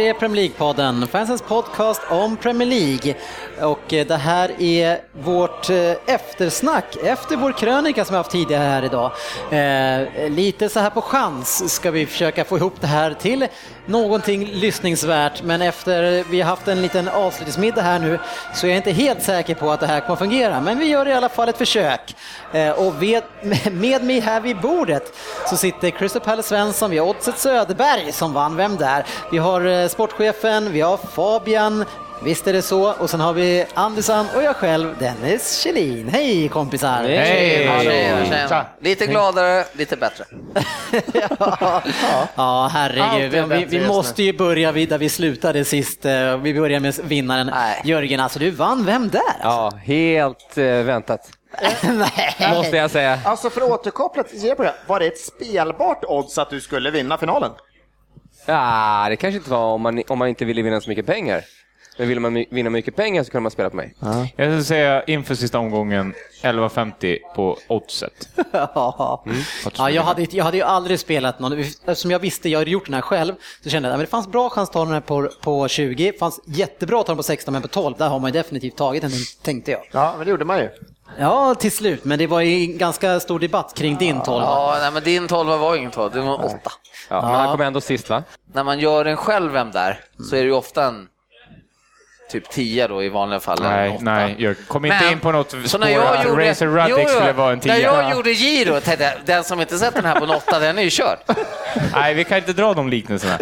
Är Premier League-podden, fansens podcast om Premier League. Och eh, det här är vårt eh, eftersnack efter vår krönika som vi haft tidigare här idag. Eh, lite så här på chans ska vi försöka få ihop det här till någonting lyssningsvärt, men efter vi har haft en liten avslutningsmiddag här nu så är jag inte helt säker på att det här kommer fungera, men vi gör i alla fall ett försök. Eh, och med, med mig här vid bordet så sitter Christer “Palle” Svensson, vi har Oddset Söderberg som vann Vem där? Vi har eh, sportchefen, vi har Fabian, Visst är det så. Och sen har vi Andersson och jag själv, Dennis Kjellin. Hej kompisar! Hej! Tjena. Lite gladare, lite bättre. ja, ja, herregud. Vi, vi måste ju börja vid där vi slutade sist. Eh, Vi börjar med vinnaren Nej. Jörgen. Alltså du vann Vem där? Ja, helt eh, väntat, Nej. måste jag säga. Alltså för att återkoppla till Zebra, var det ett spelbart odds att du skulle vinna finalen? Ja, det kanske inte var om man, om man inte ville vinna så mycket pengar. Men ville man vinna mycket pengar så kunde man spela på mig. Jag skulle säga inför sista omgången 11.50 på oddset. Ja. Ja, jag, hade, jag hade ju aldrig spelat någon, eftersom jag visste, jag hade gjort den här själv, så kände jag att det fanns bra chans att ta den här på, på 20, fanns jättebra att ta den på 16, men på 12, där har man ju definitivt tagit den, tänkte jag. Ja, men det gjorde man ju. Ja, till slut, men det var ju en ganska stor debatt kring din 12. Ja, nej, men din tolva var ingen tolva, det var åtta. Ja, men han kom ändå sist va? När man gör en själv vem där, så är det ju ofta en typ tia då i vanliga fall. eller Nej, åtta. nej, Jörgen. Kom inte Men- in på något Så när jag gjorde, Racer Ruddick Jo, jo, skulle vara en När tia. jag gjorde giro tänkte jag, den som inte sett den här på en åtta, den är ju körd. Nej, vi kan inte dra de liknelserna.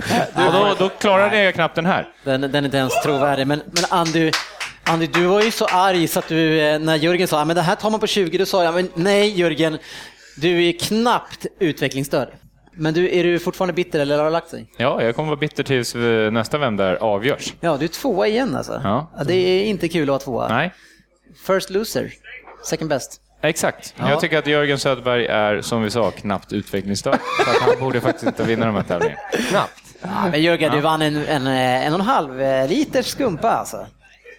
Och då, då klarade jag knappt den här. Den, den är inte ens trovärdig. Men, men Andy, Andy, du var ju så arg så att du, eh, när Jörgen sa att det här tar man på 20, då sa jag men nej Jörgen, du är knappt utvecklingsstörd. Men du, är du fortfarande bitter eller har det lagt sig? Ja, jag kommer vara bitter tills eh, nästa vän där avgörs. Ja, du är tvåa igen alltså. Ja. det är inte kul att vara tvåa. Nej, First loser, second best. exakt. Ja. Jag tycker att Jörgen Söderberg är, som vi sa, knappt utvecklingsstörd. Så att han borde faktiskt inte vinna de här tävlingarna. Knappt. Men Jörgen, du vann en, en, en och en halv eh, liters skumpa alltså.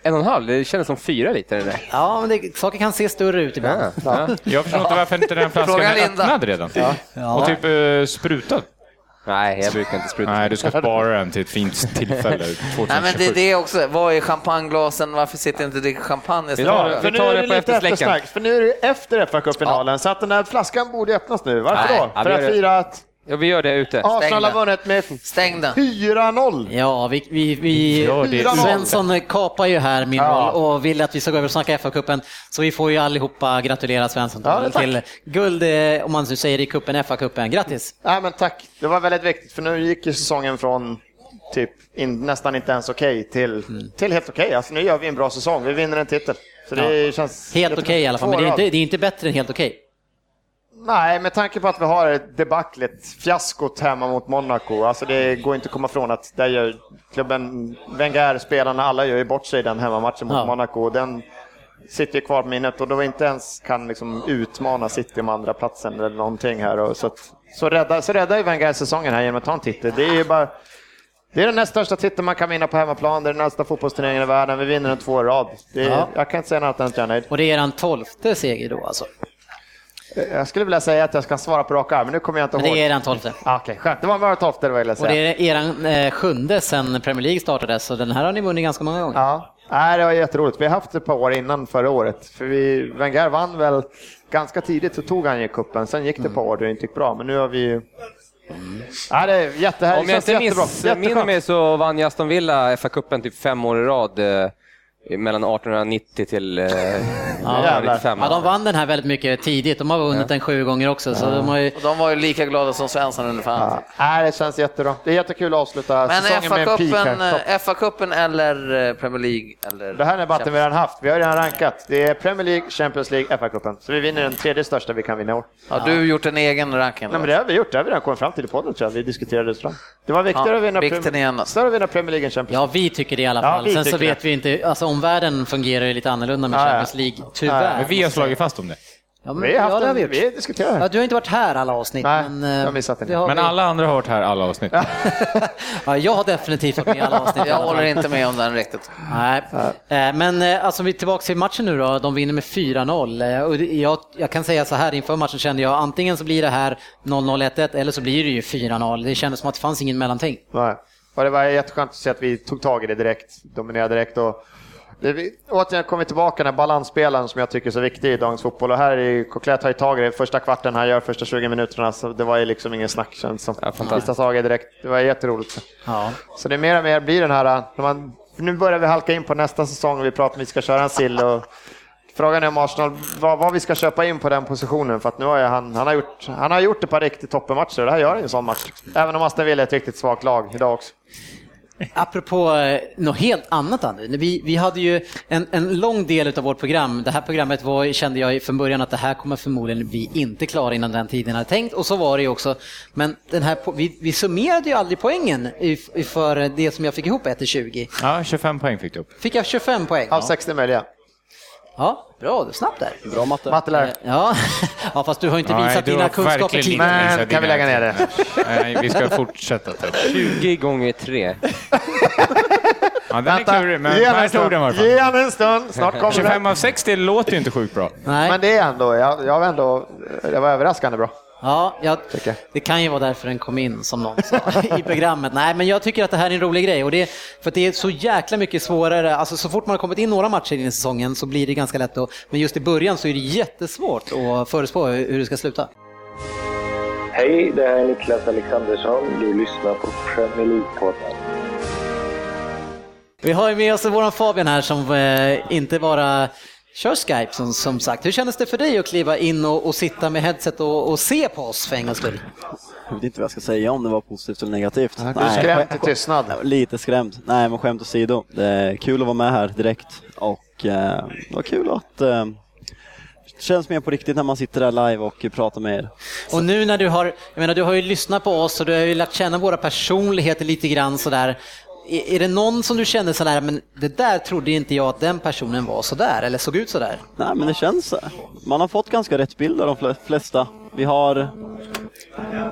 En och en halv, det kändes som fyra liter. Det där. Ja, men det, saker kan se större ut ibland. Ja. Ja. Jag förstår inte varför inte den flaskan är öppnad redan. Och typ uh, sprutad. Nej, jag brukar inte spruta. Nej, du ska spara den till ett fint tillfälle. Nej, 2027. men det är det också. Vad är champagneglasen? Varför sitter inte dricker champagne Vi istället? det, vi nu tar är det det på lite eftersläcken. för nu är det efter fa Cup-finalen, så att den här flaskan borde öppnas nu. Varför Nej, då? ja, För att det. fira att Ja, vi gör det ute. Arsenal har vunnit med Stäng den. 4-0. Ja, vi, vi, vi Ja, det- Svensson kapar ju här min Ja. roll och vill att vi ska gå över och snacka FA-cupen. Så vi får ju allihopa gratulera Svensson Ja, till, guld, eh, om man nu säger i kuppen, FA-cupen. Grattis! Nej, men tack. Det var väldigt viktigt, för nu gick ju säsongen från typ in, nästan inte ens okej till, till helt okej. Alltså nu gör vi en bra säsong, vi vinner en titel. Så det känns... Helt okej i alla fall, men det är, inte, det är inte bättre än helt okej. Nej, med tanke på att vi har ett debaclet, fiaskot hemma mot Monaco. Alltså det går inte att komma ifrån att där gör klubben, Wenger, spelarna, alla gör ju bort sig den hemmamatchen mot Ja. Monaco. Och Den sitter ju kvar på minnet och då vi inte ens kan liksom utmana City om andra platsen eller någonting här. Och så, att, så, räddar, så räddar ju Wenger säsongen här genom att ta en titel. Det är ju bara det är den näst största titeln man kan vinna på hemmaplan. Det är den nästa fotbollsturneringen i världen. Vi vinner den två i rad. Det är, Ja. Jag kan inte säga något annat än att jag är nöjd. Och det är er tolfte seger då alltså. Jag skulle vilja säga att jag ska svara på raka men nu kommer jag inte Men ihåg. det är er tolfte. Ah, Okej, skönt. Det var bara tolfte det var jag Och det är er eh, sjunde sen Premier League startades, så den här har ni vunnit ganska många gånger. Ja, Nej, det var jätteroligt. Vi har haft ett par år innan förra året. För vi, Wenger vann väl ganska tidigt så tog han ju kuppen. Sen gick det ett par år där det inte gick bra. Men nu har vi ju... Ja, det är jättehärligt. Om jag inte missminner mig så vann ju Aston Villa FA-cupen typ fem år i rad. Mellan 1890 till eh, Ja. 1895. Ja, de vann den här väldigt mycket tidigt. De har vunnit den sju gånger också. Så de har ju... Och de var ju lika glada som Svensson under fan. Ja. Nej, det känns jättebra. Det är jättekul att avsluta Men säsongen med en peak FA-cupen här. Topp. eh, FA-cupen eller eh, Premier League? Eller Det här är debatten vi redan haft. Vi har redan rankat. Det är Premier League, Champions League, FA-cupen. Så vi vinner den tredje största vi kan vinna i år. Har du gjort en egen ranking? Nej, men det har vi gjort. Det har vi redan kommit fram till i podden tror jag. Vi diskuterade det fram. Det var viktigare Ja, att vinna, vikten Prem- igen. större att vinna Premier League än Champions League. Ja, vi tycker det i alla Ja, fall. Sen så vet vi inte, alltså omvärlden fungerar ju lite annorlunda med. Champions League, tyvärr. Men vi har slagit fast om det. Ja, men, Vi har haft ja, det har en, vi gjort. vi diskuterar. Ja, du har inte varit här alla avsnitt. Nej, men, jag har eh, missat det. det har Men vi. alla andra har varit här alla avsnitt. Ja, jag har definitivt varit med alla avsnitt. Jag håller inte med om den riktigt. Nej, Eh, men eh, alltså vi är tillbaka till matchen nu då. De vinner med 4-0. Eh, och det- Jag, jag kan säga så här, inför matchen kände jag antingen så blir det här 0-0, 1-1 eller så blir det ju 4-0. Det kändes som att det fanns ingen mellanting. Nej. Och det var jätteskönt att se att vi tog tag i det direkt, dominerade direkt. Och det, återigen kommer vi tillbaka den här balansspelaren som jag tycker är så viktig i dagens fotboll. Och här är Coquelin tar ju tag i det första kvarten, han gör första 20 minuterna, så det var ju liksom ingen snack känns som. Tag i direkt, det var jätteroligt. Ja. Så det mer och mer blir den här, när man, nu börjar vi halka in på nästa säsong och vi pratar om att vi ska köra en sill och Frågan är om Arsenal, vad, vad vi ska köpa in på den positionen för att nu har han, han har gjort, han har gjort ett par riktigt toppenmatcher det här gör en sån match. Även om Aston Villa är ett riktigt svagt lag idag också. Apropå eh, något helt annat Andy. Vi, vi hade ju en, en lång del av vårt program. Det här programmet var, kände jag från början att det här kommer förmodligen vi inte klara innan den tiden hade tänkt. Och så var det ju också. Men den här, po- vi, vi summerade ju aldrig poängen i, i för det som jag fick ihop 1-20. Ja, 25 poäng fick du upp. Fick jag 25 poäng? Av 60 möjliga. Ja, bra, du är snabb där. Bra matte. Matte lär. Ja. ja, fast du har inte Nej, visat du dina kunskaper tidigare. Men kan vi lägga ner det? Nej, vi ska fortsätta. Typ. 20 gånger 3. Ja, den är klurig, men ge här tog den fall. Ge han en stund, snart kommer 25 det. av 60 låter ju inte sjukt bra. Nej. Men det är ändå, jag, jag var ändå, det var överraskande bra. Ja, jag, det kan ju vara därför den kom in som någon sa i programmet. Nej, men jag tycker att det här är en rolig grej och det för att det är så jäkla mycket svårare. Alltså så fort man har kommit in några matcher in i säsongen så blir det ganska lätt att, men just i början så är det jättesvårt att förutspå hur det ska sluta. Hej, det här är Niklas Alexandersson. Du lyssnar på Premier League-podden. Vi har ju med oss våran Fabian här som eh, inte bara kör Skype som, som sagt. Hur kändes det för dig att kliva in och, och sitta med headset och, och se på oss för en gångs skull? Jag vet inte vad jag ska säga om det var positivt eller negativt. Du är skrämd till tystnad. Lite skrämd. Nej, men skämt åsido. Det är kul att vara med här direkt och eh, det var kul att eh, det känns mer på riktigt när man sitter där live och pratar med er. Och nu när du har, jag menar du har ju lyssnat på oss och du har ju lärt känna våra personligheter lite grann sådär. Är, det någon som du känner sådär, men det där trodde inte jag att den personen var sådär eller såg ut sådär? Nej, men det känns så. Man har fått ganska rätt bild av de fle- flesta. Vi har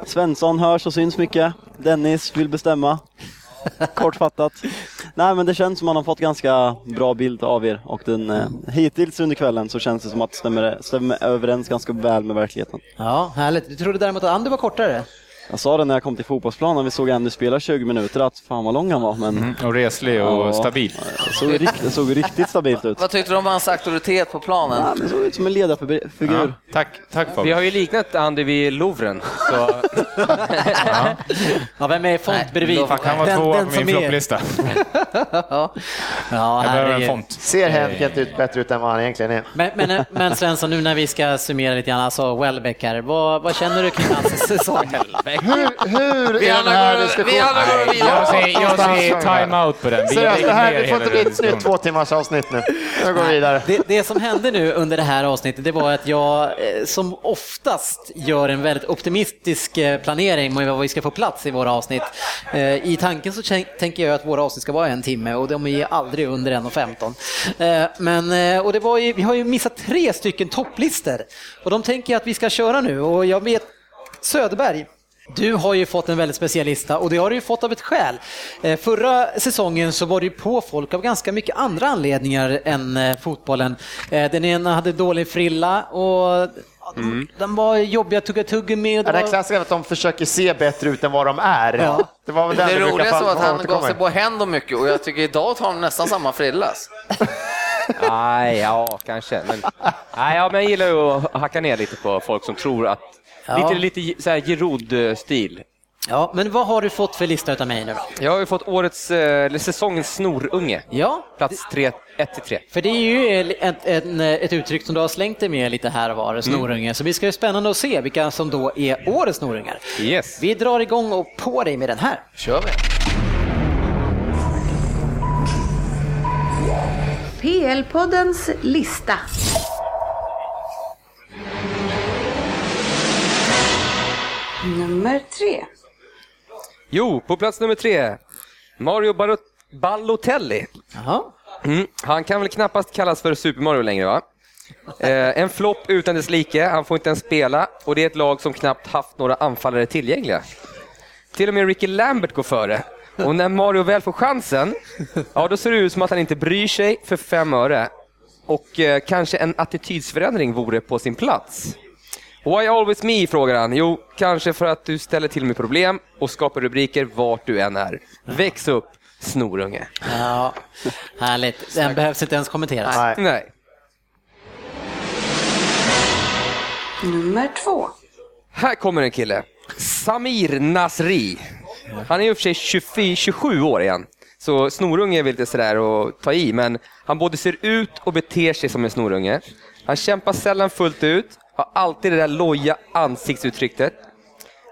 Svensson hörs och syns mycket. Dennis vill bestämma. Kortfattat. Nej, men det känns som man har fått ganska bra bild av er och den, eh, hittills under kvällen så känns det som att det stämmer, stämmer överens ganska väl med verkligheten. Ja, härligt. Du trodde däremot att Andy var kortare? Jag sa det när jag kom till fotbollsplanen, vi såg Andy spela 20 minuter, att fan vad lång han var. Men Och reslig och Ja. stabil. det såg, rikt, det såg riktigt stabilt ut. Vad tyckte du om hans auktoritet på planen? Ja, det såg ut som en ledarfigur. Ja, tack, tack Vi Fabian. har ju liknat Andy vid Louvren. Så Ja, vem är font bredvid? Han kan vara Den- tvåa på min är- flopplista. Ja, ja Jag behöver en font. Ser Henket ut bättre ut än vad han egentligen är. Men, men, men Svensson, nu när vi ska summera lite grann, alltså Welbeck här, vad, vad känner du kring hans säsong? Hur, hur Vi är den här går- vi diskussionen? andra går vidare. Jag säger, jag säger time-out på den. Vi Seriöst, det här det får inte bli ett nytt diskussionen. två timmars avsnitt nu. Nu går vi vidare. Det, det som hände nu under det här avsnittet, det var att jag eh, som oftast gör en väldigt optimistisk eh, planering med vad vi ska få plats i våra avsnitt. Eh, I tanken så tänk- tänker jag att våra avsnitt ska vara en timme och de är aldrig under 1.15. Eh, Men, och det var ju, vi har ju missat tre stycken topplistor och de tänker jag att vi ska köra nu och jag vet Söderberg, du har ju fått en väldigt speciell lista och det har du ju fått av ett skäl. Eh, Förra säsongen så var ju på folk av ganska mycket andra anledningar än eh, fotbollen. Eh, Den ena hade dålig frilla och den var jobbiga tugga tuggummi. och Ja, det var- klassiskt att de försöker se bättre ut än vad de är. Ja. Det var väl den Det roliga var att han gav sig på händer mycket och jag tycker idag tar han nästan samma frillas. Nej, ja, kanske. Men, nej, ja, men jag gillar ju att hacka ner lite på folk som tror att... Ja. Lite, lite så här Giroud-stil. Ja, men vad har du fått för lista utav mig nu då? Jag har ju fått årets, eh, eller säsongens snorunge. Ja, Plats 1-3. för det är ju ett, ett, ett uttryck som du har slängt dig med lite här och var, snorunge. Så det ska bli spännande att se vilka som då är årets snorungar. Yes. Vi drar igång och på dig med den här. Kör vi. PL-poddens lista. Nummer tre. Jo, på plats nummer tre. Mario Barot- Balotelli. Jaha. Mm. Han kan väl knappast kallas för Super Mario längre va? Eh, en flopp utan dess like, han får inte ens spela och det är ett lag som knappt haft några anfallare tillgängliga. Till och med Ricky Lambert går före. Och när Mario väl får chansen, ja då ser det ut som att han inte bryr sig för fem öre. Och eh, kanske en attitydsförändring vore på sin plats. Why always me? frågar han. Jo, kanske för att du ställer till med problem och skapar rubriker vart du än är. Väx upp, snorunge. Ja, härligt. Den behövs inte ens kommenteras. Nej. Nej. Nummer två. Här kommer en kille. Samir Nasri. Han är i och för sig 24, 27 år igen. Så snorunge är väl lite sådär att ta i, men han både ser ut och beter sig som en snorunge. Han kämpar sällan fullt ut, har alltid det där loja ansiktsuttrycket.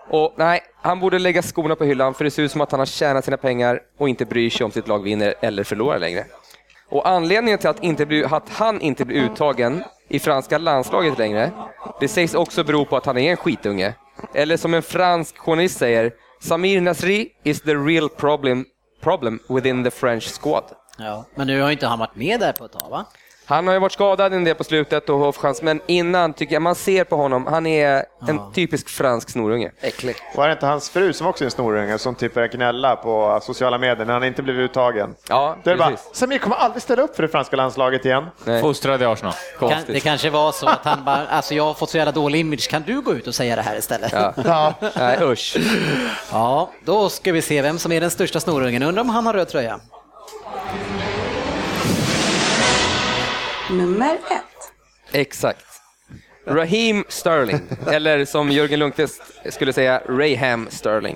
Och nej, han borde lägga skorna på hyllan för det ser ut som att han har tjänat sina pengar och inte bryr sig om sitt lag vinner eller förlorar längre. Och anledningen till att, inte bli, att han inte blir uttagen i franska landslaget längre, det sägs också bero på att han är en skitunge. Eller som en fransk journalist säger, Samir Nasri is the real problem, problem within the French squad. Ja, men nu har inte han varit med där på ett tag va? Han har ju varit skadad en del på slutet och haft chans, men innan tycker jag man ser på honom, han är en typisk fransk snorunge. Äcklig. Var det inte hans fru som också är en snorunge som typ började gnälla på sociala medier när han inte blev uttagen? Ja, Det är bara, precis. Samir kommer aldrig ställa upp för det franska landslaget igen. Nej. Fostrad i Arsenal. Kan, det kanske var så att han bara, alltså jag har fått så jävla dålig image, kan du gå ut och säga det här istället? Ja. Ja. Nej, usch. Ja, då ska vi se vem som är den största snorungen. Undrar om han har röd tröja? Nummer ett. Exakt. Raheem Sterling, eller som Jörgen Lundqvist skulle säga, Raham Sterling.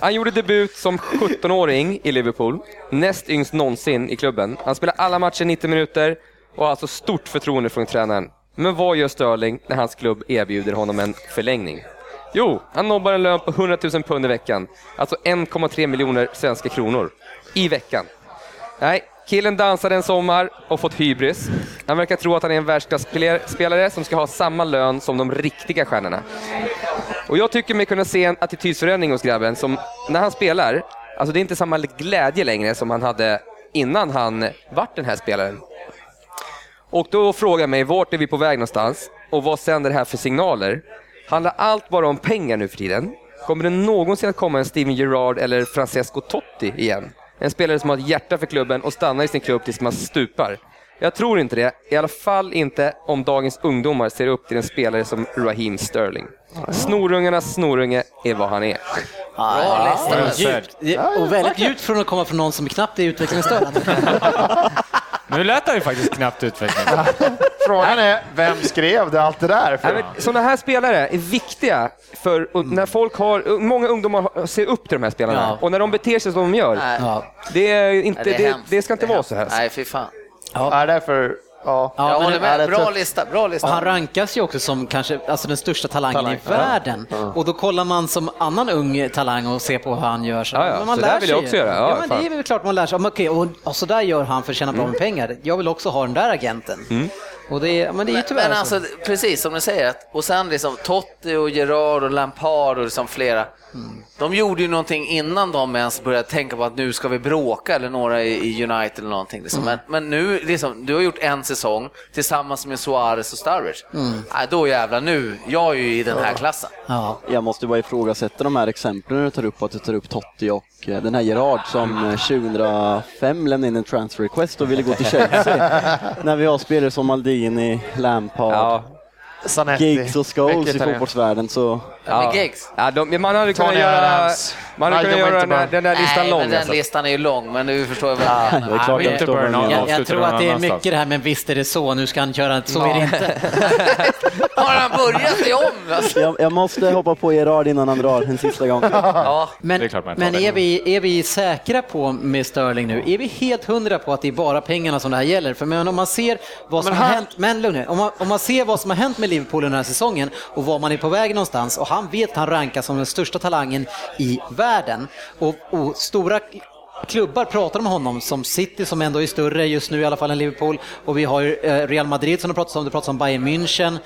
Han gjorde debut som 17-åring i Liverpool, näst yngst någonsin i klubben. Han spelade alla matcher 90 minuter och har alltså stort förtroende från tränaren. Men vad gör Sterling när hans klubb erbjuder honom en förlängning? Jo, han nobbar en lön på 100 000 pund i veckan, alltså 1,3 miljoner svenska kronor i veckan. Nej, killen dansade en sommar och fått hybris. Han verkar tro att han är en världsklasspelare som ska ha samma lön som de riktiga stjärnorna. Och jag tycker mig kunna se en attitydsförändring hos grabben som, när han spelar, alltså det är inte samma glädje längre som han hade innan han vart den här spelaren. Och då frågar jag mig, vart är vi på väg någonstans? Och vad sänder det här för signaler? Handlar allt bara om pengar nu för tiden? Kommer det någonsin att komma en Steven Gerrard eller Francesco Totti igen? En spelare som har ett hjärta för klubben och stannar i sin klubb tills man stupar. Jag tror inte det, i alla fall inte om dagens ungdomar ser upp till en spelare som Raheem Sterling. Snorungarnas snorunge är vad han är. Bra lista. Djupt. Det- Och väldigt djupt från att komma från någon som knappt är utvecklingsstörd. Nu lät han ju faktiskt knappt utvecklad. Frågan är, vem skrev det allt det där? För? Sådana här spelare är viktiga för och när folk har, många ungdomar ser upp till de här spelarna Ja. och när de beter sig som de gör, Nej. Ja. det, är inte, Nej, det, hemskt. det ska inte är vara hemskt. så här. Nej, fy fan. Ja, därför, ja. Ja, jag men håller med. Bra lista. Bra lista. Och han rankas ju också som kanske alltså den största talangen Talang, i ja. världen. Och då kollar man som annan ung talang och ser på hur han gör. Så, Ja, ja, men man så lär där vill jag också göra. Ja, Ja, men fan. det är väl klart man lär sig. Men Okej, och, och så där gör han för att tjäna bra Mm. med pengar. Jag vill också ha den där agenten. Och det är, men det är ju tyvärr Men så. alltså, precis som du säger, att- och sen liksom Totti och Gerard och Lampard och liksom flera. De gjorde ju någonting innan de ens började tänka på att nu ska vi bråka eller några i i United eller någonting. Liksom. Men, men nu, liksom, du har gjort en säsong tillsammans med Suarez och Sturridge. Nej, då jävlar, nu, jag är ju i den här klassen. Ja. Jag måste bara ifrågasätta de här exemplen du tar upp, att du tar upp Totti och eh, den här Gerard som eh, 2005 lämnade in en transfer request och ville gå till Chelsea. När vi har spelare som Maldini, Lampard, Ja. Giggs och Scholes i fotbollsvärlden så Ja. Men Giggs, ja, de, man hade kunnat göra... Adams. Man hade kunnat göra inte den, här- den där listan Nej, lång. men den alltså. listan är ju lång, men du förstår jag Det är klart jag Jag, jag avslutar tror att det är mycket det här, men visst är det så, nu ska han köra, så är det inte. Har han börjat sig om? Alltså? Jag, jag måste hoppa på Gerard innan han drar en sista gång. Ja, Men, Det är men det. är, vi, är vi säkra på med Sterling nu? Är vi helt hundra på att det är bara pengarna som det här gäller? För men om man ser vad som Men har hänt, men lugn nu. om man, om man ser vad som har hänt med Liverpool den här säsongen och var man är på väg någonstans och han vet att han rankas som den största talangen i världen och, och stora klubbar pratar om honom som City som ändå är större just nu i alla fall än Liverpool och vi har ju eh, Real Madrid som det pratas om, det pratas om Bayern München.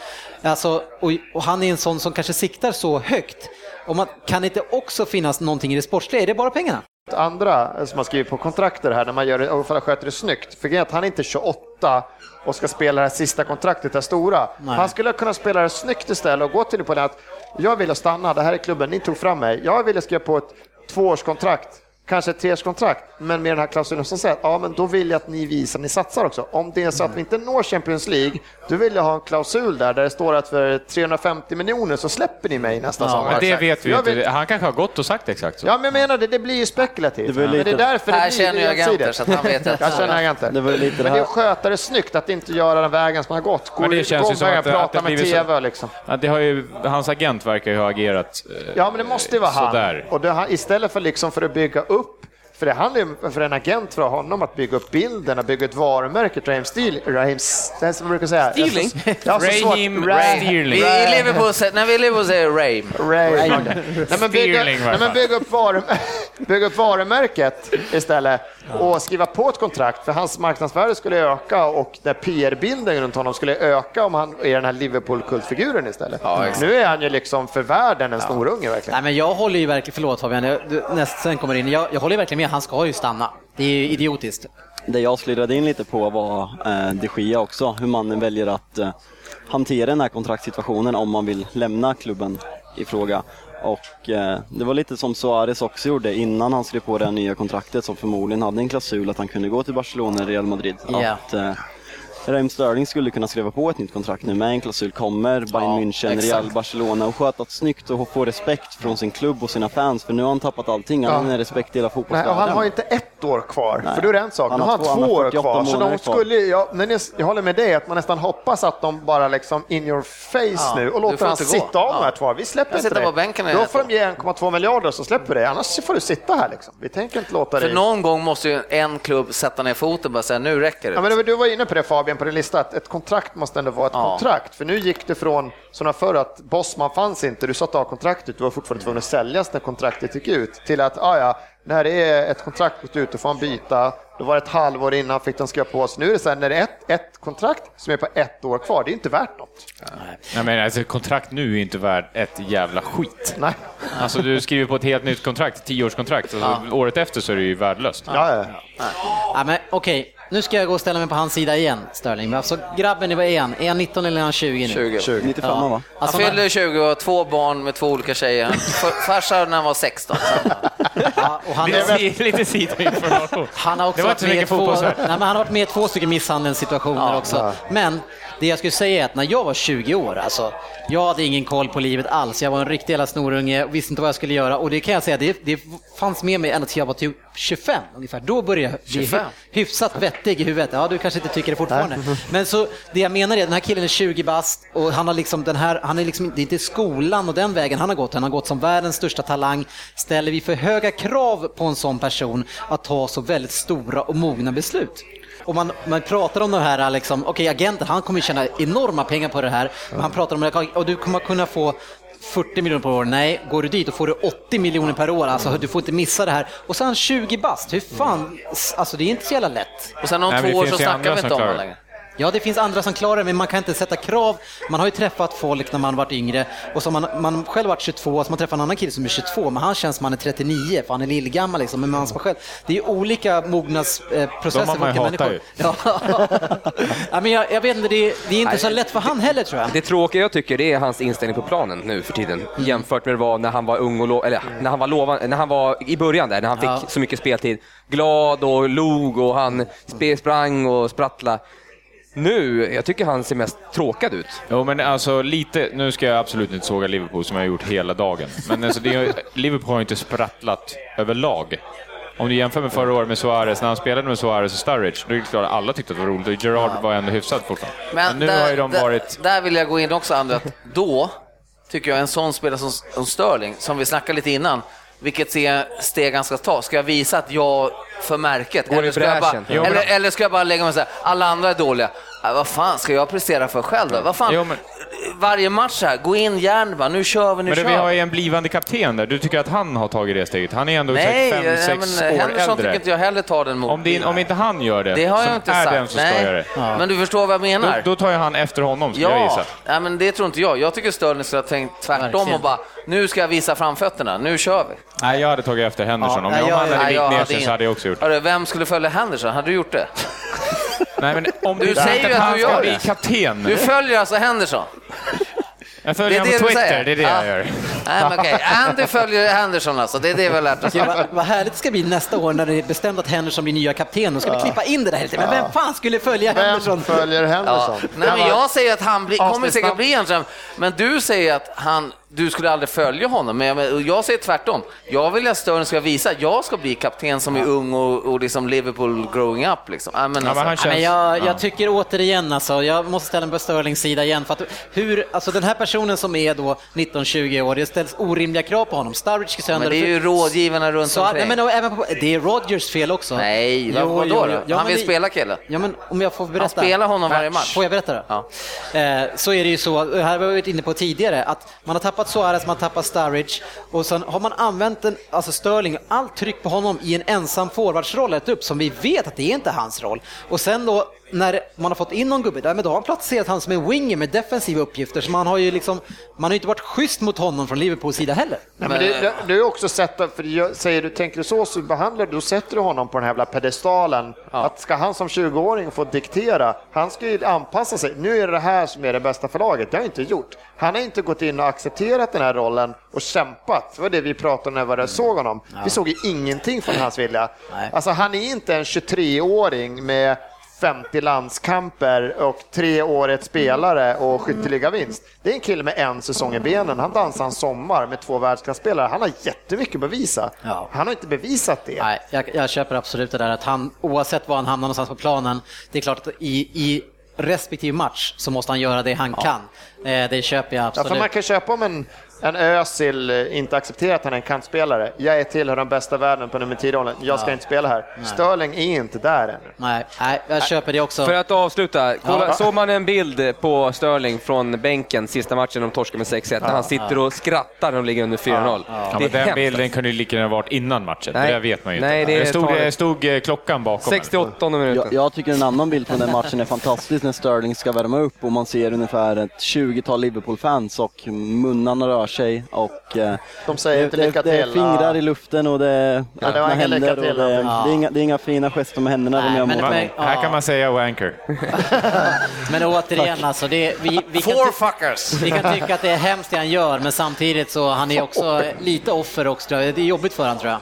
Alltså, och, och han är en sån som kanske siktar så högt. Och man, kan inte också finnas någonting i det sportsliga? Är det bara pengarna? andra som har skrivit på kontrakter här när man gör det, och sköter det snyggt. För att han är inte 28 och ska spela det här sista kontraktet, det stora. Nej. Han skulle kunna spela det snyggt istället och gå till det på det att jag ville stanna, det här är klubben, ni tog fram mig. Jag ville skriva på ett tvåårskontrakt, kanske ett treårskontrakt, men med den här klausulen som säger att ja, men då vill jag att ni visar att ni satsar också. Om det är så att vi inte når Champions League, då vill jag ha en klausul där, där det står att för 350 miljoner så släpper ni mig nästa sommar. Men det vet vi ju Jag inte. Han kanske har gått och sagt exakt så. Ja, men jag menar det, det blir ju spekulativt. Det men det är lite- därför det här blir känner jag agenter så att han vet att... Jag känner agenter. Det var lite det men det är att sköta det snyggt, att inte göra den vägen som har gått. Gå, Men det känns ju som att det- att prata det med blivit så- TV liksom. Ja, det har ju, hans agent verkar ju ha agerat eh, Ja, men det måste ju vara han. sådär. Och det, han- istället för, liksom för att bygga upp för det handlar ju för en agent för honom att bygga upp bilden, att bygga ett varumärke, Raheem Steel, Raheem, det som brukar säga. Stealing? Raheem Ra- Sterling. Vi Liverpool, säger- när vi i Liverpool säger Rame. Ray. Nej, men nej, upp bygga upp varumärket istället och skriva på ett kontrakt för hans marknadsvärde skulle öka och där PR-bilden runt honom skulle öka om han är den här Liverpool-kultfiguren istället. nu är han ju liksom för världen en snorunge verkligen. Nej, men jag håller ju verkligen, förlåt Fabian, jag, du, nästan kommer in. Jag, jag håller ju verkligen med, han ska ju stanna. Det är ju idiotiskt. Det jag slirade in lite på var eh, de Gia också, hur man väljer att eh, hantera den här kontraktssituationen om man vill lämna klubben i fråga. Och eh, det var lite som Suarez också gjorde innan han skrev på det nya kontraktet som förmodligen hade en klausul att han kunde gå till Barcelona eller Real Madrid. Ja. Att, eh, Raheem Sterling skulle kunna skriva på ett nytt kontrakt nu med en klausul, kommer Bayern Ja, München, exakt. Real, Barcelona och skötat snyggt och få respekt från sin klubb och sina fans för nu har han tappat allting, han Ja. ja. respekt i hela Nej, fotbollsvärlden. och han har inte ett år kvar, Nej. för då är det en sak. Han Nu har han två- år 48 kvar, så de skulle, jag, men jag, jag håller med dig att man nästan hoppas att de bara liksom in your face Ja, nu och låter han sitta av de här Ja. två. Vi släpper Jag inte dig. på bänken Då får år. de ge 1,2 miljarder så släpper vi dig, annars får du sitta här liksom. Vi tänker inte låta För dig... någon gång måste ju en klubb sätta ner foten och bara säga nu räcker det. Ja, men det du var inne på det Fabian, på din lista, att ett kontrakt måste ändå vara ett Ja. kontrakt. För nu gick det från, som förr, att Bosman fanns inte, du satte av kontraktet, du var fortfarande tvungen att säljas när kontraktet gick ut, till att, ah, ja, när det är ett kontrakt gått ut, då får han byta. Då var det ett halvår innan fick de skriva på, så nu är det så här, när det är ett, ett kontrakt som är på ett år kvar, det är inte värt något. Nej, men alltså, kontrakt nu är inte värd ett jävla skit. Nej. Alltså du skriver på ett helt nytt kontrakt, tioårskontrakt, alltså, året efter så är det ju värdelöst. Ja, ja. Ja, men okej, nu ska jag gå och ställa mig på hans sida igen, Sterling. Alltså, grabben, vad är han? Är han 19 eller är han 20 nu? 20. 95 va? Han Alltså, fyllde 20 och har två barn med två olika tjejer. F- Farsa när han var 16. ja, och han, Lite, lite sidoinformation. Han har också varit med i mycket två, nej, men han har varit med i två stycken misshandelssituationer också. Men det jag skulle säga är att när jag var 20 år, alltså, jag hade ingen koll på livet alls. Jag var en riktig jävla snorunge och visste inte vad jag skulle göra. Och det kan jag säga, det, det fanns med mig ända till jag var typ 25 ungefär. Då började jag bli 25? hyfsat vettig i huvudet. Ja, du kanske inte tycker det fortfarande. Men så det jag menar är den här killen är 20 bast och han har liksom den här, han är liksom, det är inte skolan och den vägen han har gått. Han har gått som världens största talang. Ställer vi för höga krav på en sån person att ta så väldigt stora och mogna beslut? Och man, man pratar om de här, liksom, okej agenten han kommer tjäna enorma pengar på det här, men han pratar om det, och du kommer kunna få 40 miljoner per år. Nej, går du dit då får du 80 miljoner per år. Alltså, du får inte missa det här. Och sen 20 bast. Hur fan? Alltså det är inte så jävla lätt. Och sen om Nej, två år så snackar vi inte om det. längre. Ja, det finns andra som klarar det, men man kan inte sätta krav. Man har ju träffat folk när man varit yngre och så man, man själv varit 22, så man träffar en annan kille som är 22, men han känns som han är 39, för han är lillgammal liksom, men man ska själv. Det är olika mognadsprocesser. De har man ju hatat människor. Ja. ja, men jag, jag vet inte, det är, det är inte så lätt för han heller tror jag. Det tråkiga jag tycker det är hans inställning på planen nu för tiden jämfört med det var när han var ung och lo- eller när han var lovan, när han var i början där, när han fick Ja. så mycket speltid. Glad och log och han sprang och sprattla. Nu, jag tycker han ser mest tråkad ut. Jo, men alltså lite, nu ska jag absolut inte såga Liverpool som jag har gjort hela dagen. Men alltså, det, är- Liverpool har inte sprattlat överlag. Om du jämför med förra året med Suarez, när han spelade med Suarez och Sturridge, då är det klart att alla tyckte att det var roligt. Och Gerard var ändå hyfsat fortfarande. Men, nu där, har ju de där, varit... Där vill jag gå in också, André, att då tycker jag en sån spelare som, som Sterling, som vi snackade lite innan, vilket steg, han ska ta. Ska jag visa att jag för märket? Går Eller ska, jag bara, men- eller, eller ska jag bara lägga mig och säga, alla andra är dåliga. Äh, vad fan ska jag prestera för själv då? Vad fan? Jo, men- Varje match här, gå in järn bara, nu kör vi, nu Men det, kör vi har ju en blivande kapten där. Du tycker att han har tagit det steget? Han är ändå Nej, säkert ja, fem, men sex år Henderson tycker äldre. inte jag heller tar den mot. Om, det, om inte han gör det, det har jag inte är sagt. den som ska göra det, Men du förstår vad jag då, menar? då tar ju han efter honom, skulle jag Ja, gissa. nej, men det tror inte jag. Jag tycker Sterling skulle ha tänkt tvärtom Verkligen. och bara, nu ska jag visa framfötterna, nu kör vi. Nej, jag hade tagit efter Henderson. om nej, om jag- han hade Nej, jag vikt ner hade sig så hade jag också gjort det. Vem skulle följa Henderson? Hade du gjort det? Nej, men om Du du säger ju att att han du ska gör bli det. kapten. Du följer alltså Henderson? Jag följer Det är honom på Twitter, säger? det är det Ja. jag gör. Nej, men okej. Andy följer Henderson alltså, det är det vi har lärt oss. Gud, vad, vad härligt det ska bli nästa år när det är bestämt att Henderson blir nya kapten. Då ska vi klippa in det där. Men vem fan skulle följa Vem Henderson? följer Ja. Henderson? Nej, men jag säger att han blir, kommer säkert bli Henderson, men du säger att han, du skulle aldrig följa honom. Men jag, jag säger tvärtom. Jag vill att Sterling ska visa att jag ska bli kapten som är ung och, och liksom Liverpool growing up. Liksom. Ja, men Ja, alltså, men känns... men jag, ja. jag tycker återigen, alltså, jag måste ställa mig på Sterlings sida igen. För att hur, alltså den här personen som är då 19-20 år, det ställs orimliga krav på honom. Sturridge gick sönder. men det är ju rådgivarna runt så, nej, omkring. men, och även på, det är Rodgers fel också. Nej, Jo, vadå jo, då? jo. Ja, han vill det- spela kille. Ja, men om jag får berätta. Han spelar honom varje match. Får jag berätta då? Ja. Eh, så är det ju så, det här har vi varit inne på tidigare, att man har tappat Suarez, man har tappat Sturridge och sen har man använt en, alltså Sterling, allt tryck på honom i en ensam forwardsroll, upp som vi vet att det är inte hans roll. Och sen då när man har fått in någon gubbe, där, men då har man placerat han som en winger med defensiva uppgifter, så man har ju liksom, man har ju inte varit schysst mot honom från Liverpools sida heller. Nej, men det, du har ju också sett, för jag säger du tänker du så, så behandlar du, då sätter du honom på den här jävla pedestalen. Att ska han som 20-åring få diktera, han ska ju anpassa sig. Nu är det det här som är det bästa för laget, det har han inte gjort. Han har inte gått in och accepterat den här rollen och kämpat. Det var det vi pratade om när vi såg honom. Vi såg ju ingenting från hans vilja. Nej. Alltså han är inte en 23-åring med 50 landskamper och tre årets spelare och skytteligavinst. Det är en kille med en säsong i benen. Han dansar en sommar med två världsklasspelare. Han har jättemycket att bevisa. Ja. Han har inte bevisat det. Nej, jag, jag köper absolut det där att han, oavsett var han hamnar någonstans på planen, det är klart att i, i respektive match så måste han göra det han kan. Eh, det köper jag Ja, absolut. för man kan köpa om en, en Özil eh, inte accepterar att han är en kantspelare. Jag är tillhör de bästa världen på nummer 10-rollen. Jag ska inte spela här. Sterling är inte där ännu. Nej, nej, jag köper det också. För att avsluta, kolla, Ja. såg man en bild på Sterling från bänken sista matchen de torskade med 6-1, när han sitter och skrattar när de ligger under 4-0. Ja, den hemskt. bilden kunde ju lika gärna varit innan matchen, Nej. det där vet man ju Nej, inte. det det stod, det stod eh, klockan bakom. här. 68 minuten. Jag, jag tycker en annan bild från den matchen är fantastisk när Sterling ska värma upp och man ser ungefär ett 20-tal Liverpool-fans och munnarna rör sig och eh, De säger inte det, lycka det, det är till. fingrar i luften och det är Ja, det öppna lycka händer och det, ja. det, är inga, det är inga fina gester med händerna de Nej, gör men- men- här kan man säga wanker. Men återigen, alltså, det, vi, vi, kan fuckers! vi kan tycka att det är hemskt det han gör, men samtidigt så han är också lite offer också. Det är jobbigt för honom tror jag.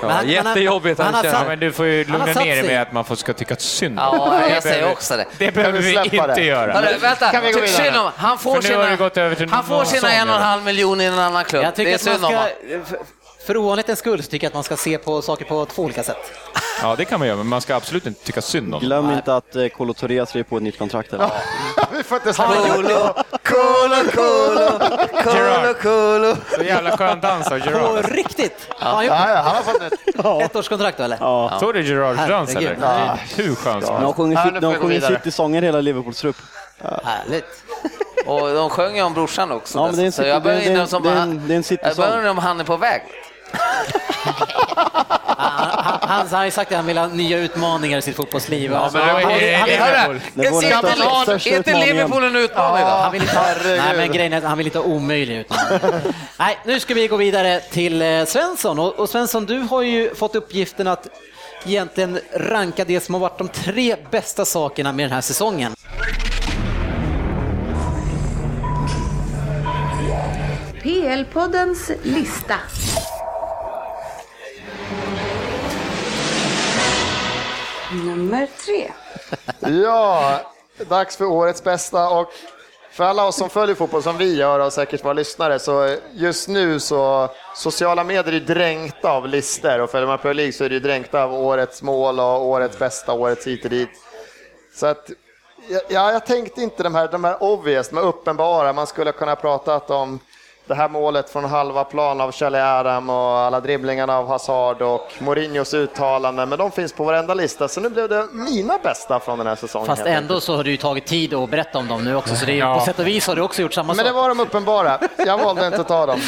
Men han- han- jättejobbigt, men han känner. Ja, satt- men du får ju Han lugna ner dig med att man får, ska tycka synd om Ja, jag Det säger också det. Det behöver vi inte det? göra. Hörru, vänta, synd om han får, sina, det han får sina en och en halv miljon i en annan klubb. Jag Det tycker är att man synd om ska, honom. för- ovanlighetens skull så tycker jag att man ska se på saker på två olika sätt. Ja, det kan man göra, men man ska absolut inte tycka synd om. Glöm inte att eh, Kolo Touré skrev på ett nytt kontrakt. Eller? Vi får inte snacka Kolo, kolo, kolo, kolo, kolo. Så jävla skön dans av På Gerard. riktigt! Har han Ja, ja, han har fått ett... ett årskontrakt då eller? Ja. Såg du Gerards dans eller? Ja. Hur skön som Ja, nu de vidare. City-sånger hela Liverpools trupp. Härligt. Och de sjöng ju om brorsan också. Ja, men så jag börjar undra om han- är han på väg. Han, han, han har ju sagt att han vill ha nya utmaningar i sitt fotbollsliv. Alltså, men det var han, han, det- han, den är inte-. Liverpool en utmaning då? han vill inte ha, nej, men grejen är att han vill inte ha omöjlig utmaning. Nej, nu ska vi gå vidare till eh, Svensson. Och, och Svensson, du har ju fått uppgiften att egentligen ranka det som har varit de tre bästa sakerna med den här säsongen. PL-poddens lista. Nummer tre. Ja, dags för årets bästa och för alla oss som följer fotboll som vi gör och säkert våra lyssnare så just nu så sociala medier är dränkta av listor och följer man Premier League så är det dränkta av årets mål och årets bästa, årets hit och dit. Så att ja, jag tänkte inte de här, de här obvious, de här uppenbara. Man skulle kunna pratat om det här målet från halva plan av Charlie Adam och alla dribblingarna av Hazard och Mourinhos uttalanden, men de finns på varenda lista. Så nu blev det mina bästa från den här säsongen. Fast ändå så har du ju tagit tid att berätta om dem nu också, så det är, Ja. på sätt och vis har du också gjort samma Men sak. det var de uppenbara. Jag valde inte att ta dem.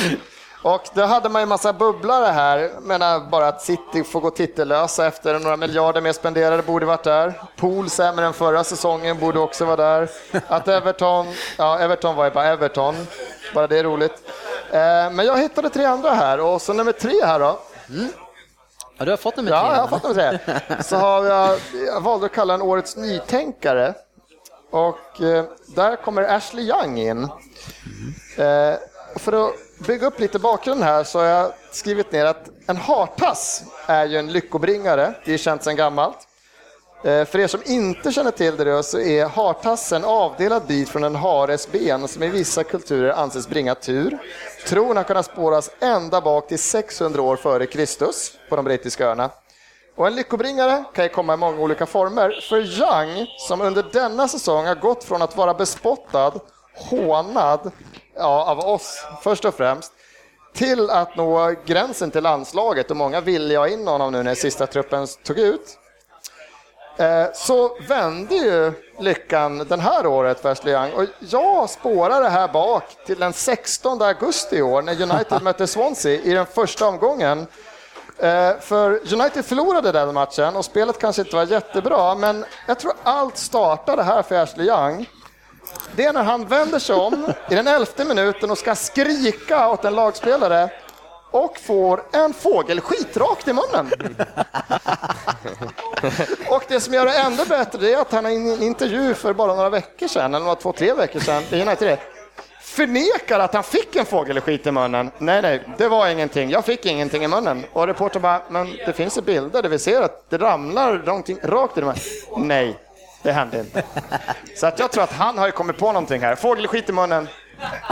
Och då hade man ju massa bubblare här. Jag menar bara att City får gå titellösa efter några miljarder mer spenderade borde varit där. Pool sämre än förra säsongen borde också vara där. Att Everton, ja Everton var ju bara Everton. Bara det är roligt. Eh, Men jag hittade tre andra här och så nummer tre här då. Ja, du har fått nummer tre. Ja, jag har fått nummer tre. Så har jag, jag valde att kalla den årets nytänkare. Och eh, där kommer Ashley Young in. Eh, för att bygga upp lite bakgrund här så har jag skrivit ner att en hartass är ju en lyckobringare. Det är känt sedan gammalt. Eh, för er som inte känner till det då, så är hartassen avdelad bit från en hares ben som i vissa kulturer anses bringa tur. Tron har kunnat spåras ända bak till 600 år före Kristus på de brittiska öarna. Och en lyckobringare kan ju komma i många olika former. För Young, som under denna säsong har gått från att vara bespottad, hånad ja, av oss först och främst, till att nå gränsen till landslaget och många ville ha in honom nu när sista truppen tog ut. Eh, Så vände ju lyckan den här året för Ashley Young och jag spårar det här bak till den 16 augusti i år när United mötte Swansea i den första omgången. Eh, För United förlorade den matchen och spelet kanske inte var jättebra men jag tror allt startade här för Ashley Young. Det är när han vänder sig om i den elfte minuten och ska skrika åt en lagspelare och får en fågel skitrakt i munnen. Och det som gör det ännu bättre är att han i en intervju för bara några veckor sedan, eller några två, tre veckor sedan, i det, förnekar att han fick en fågelskit i munnen. Nej, nej, det var ingenting. Jag fick ingenting i munnen. Och reportern bara, men det finns ju bilder där vi ser att det ramlar någonting rakt i munnen. Nej, det hände inte. Så att jag tror att han har ju kommit på någonting här. Fågelskit i munnen,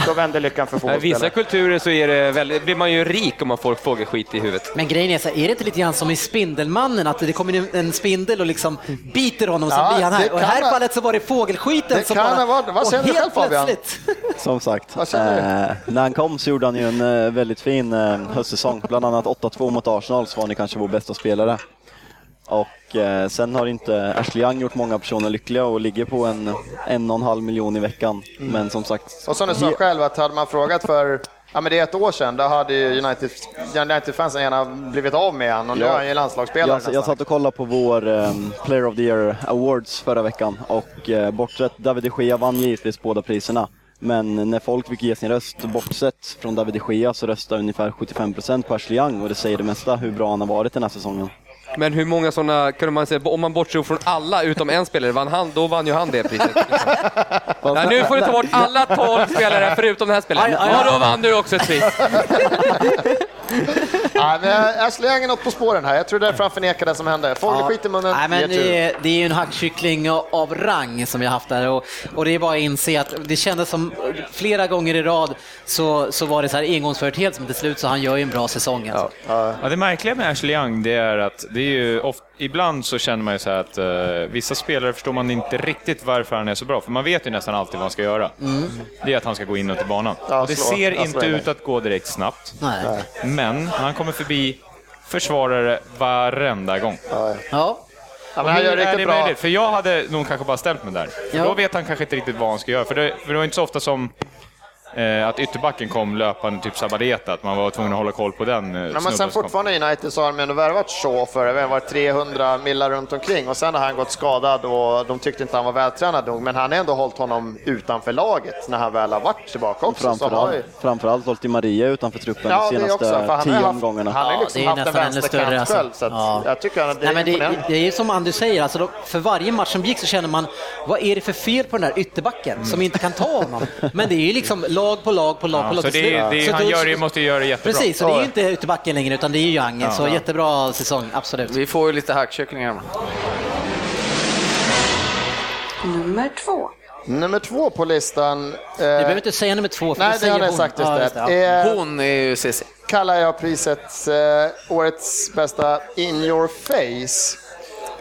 då vänder lyckan för I vissa fotbollsspelare. kulturer så är det väldigt, blir man ju rik om man får fågelskit i huvudet. Men grejen är, så här, är det inte lite grann som i Spindelmannen, att det kommer en- en spindel och liksom biter honom och så Ja, blir han här. Och i det här ha- fallet så var det fågelskiten Det som kan bara... ha varit- vad och säger du helt själv, Fabian? Som sagt, eh, när han kom så gjorde han ju en eh, väldigt fin eh, höstsäsong. Bland annat 8-2 mot Arsenal så var han kanske vår bästa spelare. Och eh, sen har inte Ashley Young gjort många personer lyckliga och ligger på en en och en halv miljon i veckan. Mm. Men som sagt, Och som du sa själv, att hade man frågat för ja, men det är ett år sedan, då hade ju United, United-fansen gärna blivit av med han och nu Ja. är han ju landslagsspelare jag, nästan. jag satt och kollade på vår um, Player of the Year Awards förra veckan och uh, bortsett David de Gea vann givetvis båda priserna. Men när folk fick ge sin röst, bortsett från David de Gea, så röstade ungefär 75% på Ashley Young och det säger det mesta hur bra han har varit den här säsongen. Men hur många sådana, kunde man säga, om man bortser från alla utom en spelare, vann han, då vann ju han det priset. Nej, nu får du ta bort alla 12 spelare förutom den här spelaren. Ja, då vann du också ett pris. Ja, men Ashley Young är något på spåren här. Jag tror det är därför han förnekar det som hände. Fågelskit i munnen, Nej, men det, är, det är ju en hackkyckling av rang som vi har haft där och, och det är bara att inse att det kändes som flera gånger i rad så, så var det så här engångsföreteelse men till slut så han gör ju en bra säsong. Alltså. Ja, det märkliga med Ashley Young, det är att det är ju oft, ibland så känner man ju så här att eh, vissa spelare förstår man inte riktigt varför han är så bra, för man vet ju nästan alltid vad han ska göra. Det är att han ska gå inåt i banan. Ja, och det slå. ser Ja, inte ut att gå direkt snabbt, Nej. men han kommer förbi försvarare varenda gång. Ja. Ja, men han gör är riktigt bra. möjligt? För jag hade nog kanske bara ställt mig där. Ja. Då vet han kanske inte riktigt vad han ska göra. För det, för det var inte så ofta som eh, att ytterbacken kom löpande, typ Sabareta, att man var tvungen att hålla koll på den eh, Ja, men sen fortfarande i United så har de ändå värvat Shaw för det har varit 300 millar runt omkring och sen har han gått skadad och de tyckte inte han var vältränad nog, men han har ändå hållit honom utanför laget när han väl har varit tillbaka också. Så har ju- Framförallt, framförallt hållit Maria utanför truppen Ja, de det är senaste också, för han har tio haft, omgångarna. han har Ja, liksom det är haft en nästan ännu större, vänsterkant alltså. själv, så att Ja. jag tycker att det är Nej, men det, det är som Anders säger, alltså då, för varje match som gick så känner man, vad är det för fel på den där ytterbacken som inte kan ta honom? Men det är ju liksom lag på lag på lag på Ja, lag så det, slut. det, Så han då- gör det, måste ju göra det jättebra. Precis, så det är ju inte ytterbacken längre utan det är ju Young, så jättebra säsong, absolut. Vi får ju lite hackkycklingar. Nummer två. Nummer två på listan. Du behöver inte säga nummer två, för Nej, det har hon. sagt just Ja, det. ja. Eh, Hon är ju CC. kallar jag priset eh, årets bästa In your face.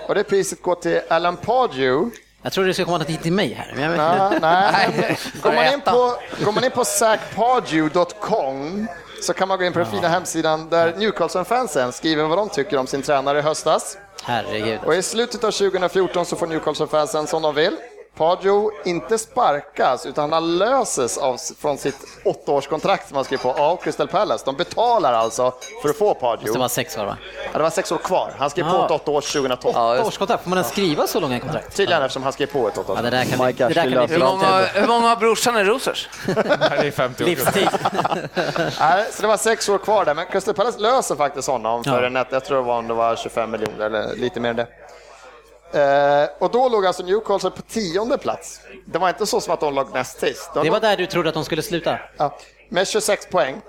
Och det priset går till Alan Pardew. Jag tror det ska komma hit till mig här. Men jag Ja, nej. Går man in på, går man in på zachpardew.com så kan man gå in på den fina hemsidan där Newcastle-fansen skriver vad de tycker om sin tränare i höstas. Herregud. Och i slutet av 2014 så får Newcastle-fansen som de vill. Pardew inte sparkas utan han löses av, från sitt åttaårskontrakt som han skrev på av Crystal Palace. De betalar alltså för att få Pardew. Det var sex år va? Ja, det var sex år kvar. Han skrev på Ja. ett åtta års 2012. Ja, just. Årskontrakt, får man ens skriva så långa kontrakt? Tydligen eftersom han skrev på ett åtta Ja, år. det där kan vi, det där kan vi Hur många, hur många har brorsan i Rosers? Det är 50 år. Livstid. Nej, så det var sex år kvar där, men Crystal Palace löser faktiskt honom för Ja. en jag tror det var, om det var 25 miljoner eller lite mer än det. Eh, och då låg alltså Newcastle på tionde plats. Det var inte så som att de låg näst sist. De Det var låg, där du trodde att de skulle sluta? ja, med 26 poäng.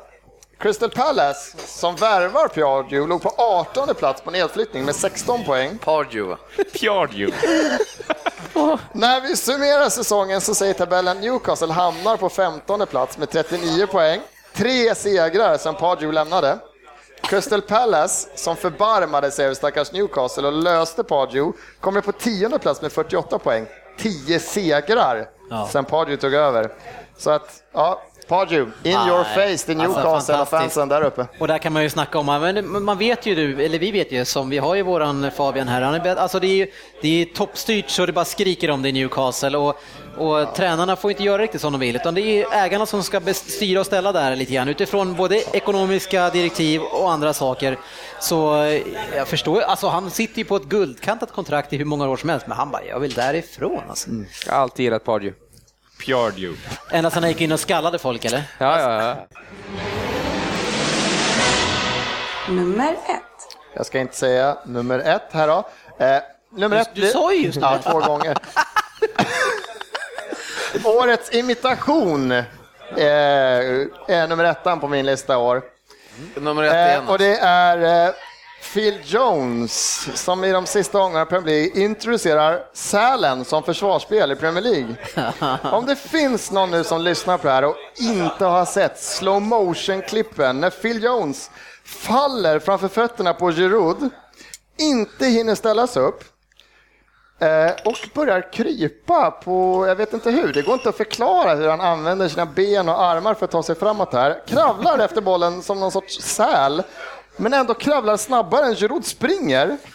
Crystal Palace, som värvar Piaggio, låg på 18 plats på nedflyttning med 16 poäng. Pardew. Pjardju. När vi summerar säsongen så säger tabellen Newcastle hamnar på 15 plats med 39 poäng. Tre segrar sedan Pardew lämnade. Crystal Palace, som förbarmade sig över stackars Newcastle och löste Pardew, kommer på tionde plats med 48 poäng. 10 segrar Ja. sedan Pardew tog över. Så att, ja, Pardew, in Ah, your nej. face till Alltså, Newcastle och fansen där uppe. Och där kan man ju snacka om, men man vet ju du, eller vi vet ju som vi har ju våran Fabian här, han är, alltså det är ju det är toppstyrt så det bara skriker om det i Newcastle och, och tränarna får inte göra riktigt som de vill utan det är ägarna som ska styra och ställa där lite grann utifrån både ekonomiska direktiv och andra saker. Så eh, jag förstår, alltså han sitter ju på ett guldkantat kontrakt i hur många år som helst men han bara, jag vill därifrån alltså. Jag har alltid gillat Pardew. Pjardju. Ända sedan han gick in och skallade folk eller? Ja, ja, ja. Nummer ett. Jag ska inte säga nummer ett här då. Eh, nummer ett, du sa ju just Ja, två gånger. Årets imitation eh, är nummer ettan på min lista år. Nummer ett igen. Eh, och det är eh, Phil Jones som i de sista gångerna Premier League introducerar Sälen som försvarsspel i Premier League. Om det finns någon nu som lyssnar på det här och inte har sett slow motion-klippen när Phil Jones faller framför fötterna på Giroud, inte hinner ställas upp eh, och börjar krypa på, jag vet inte hur, det går inte att förklara hur han använder sina ben och armar för att ta sig framåt här. Kravlar efter bollen som någon sorts säl, men ändå kravlar snabbare än Giroud springer.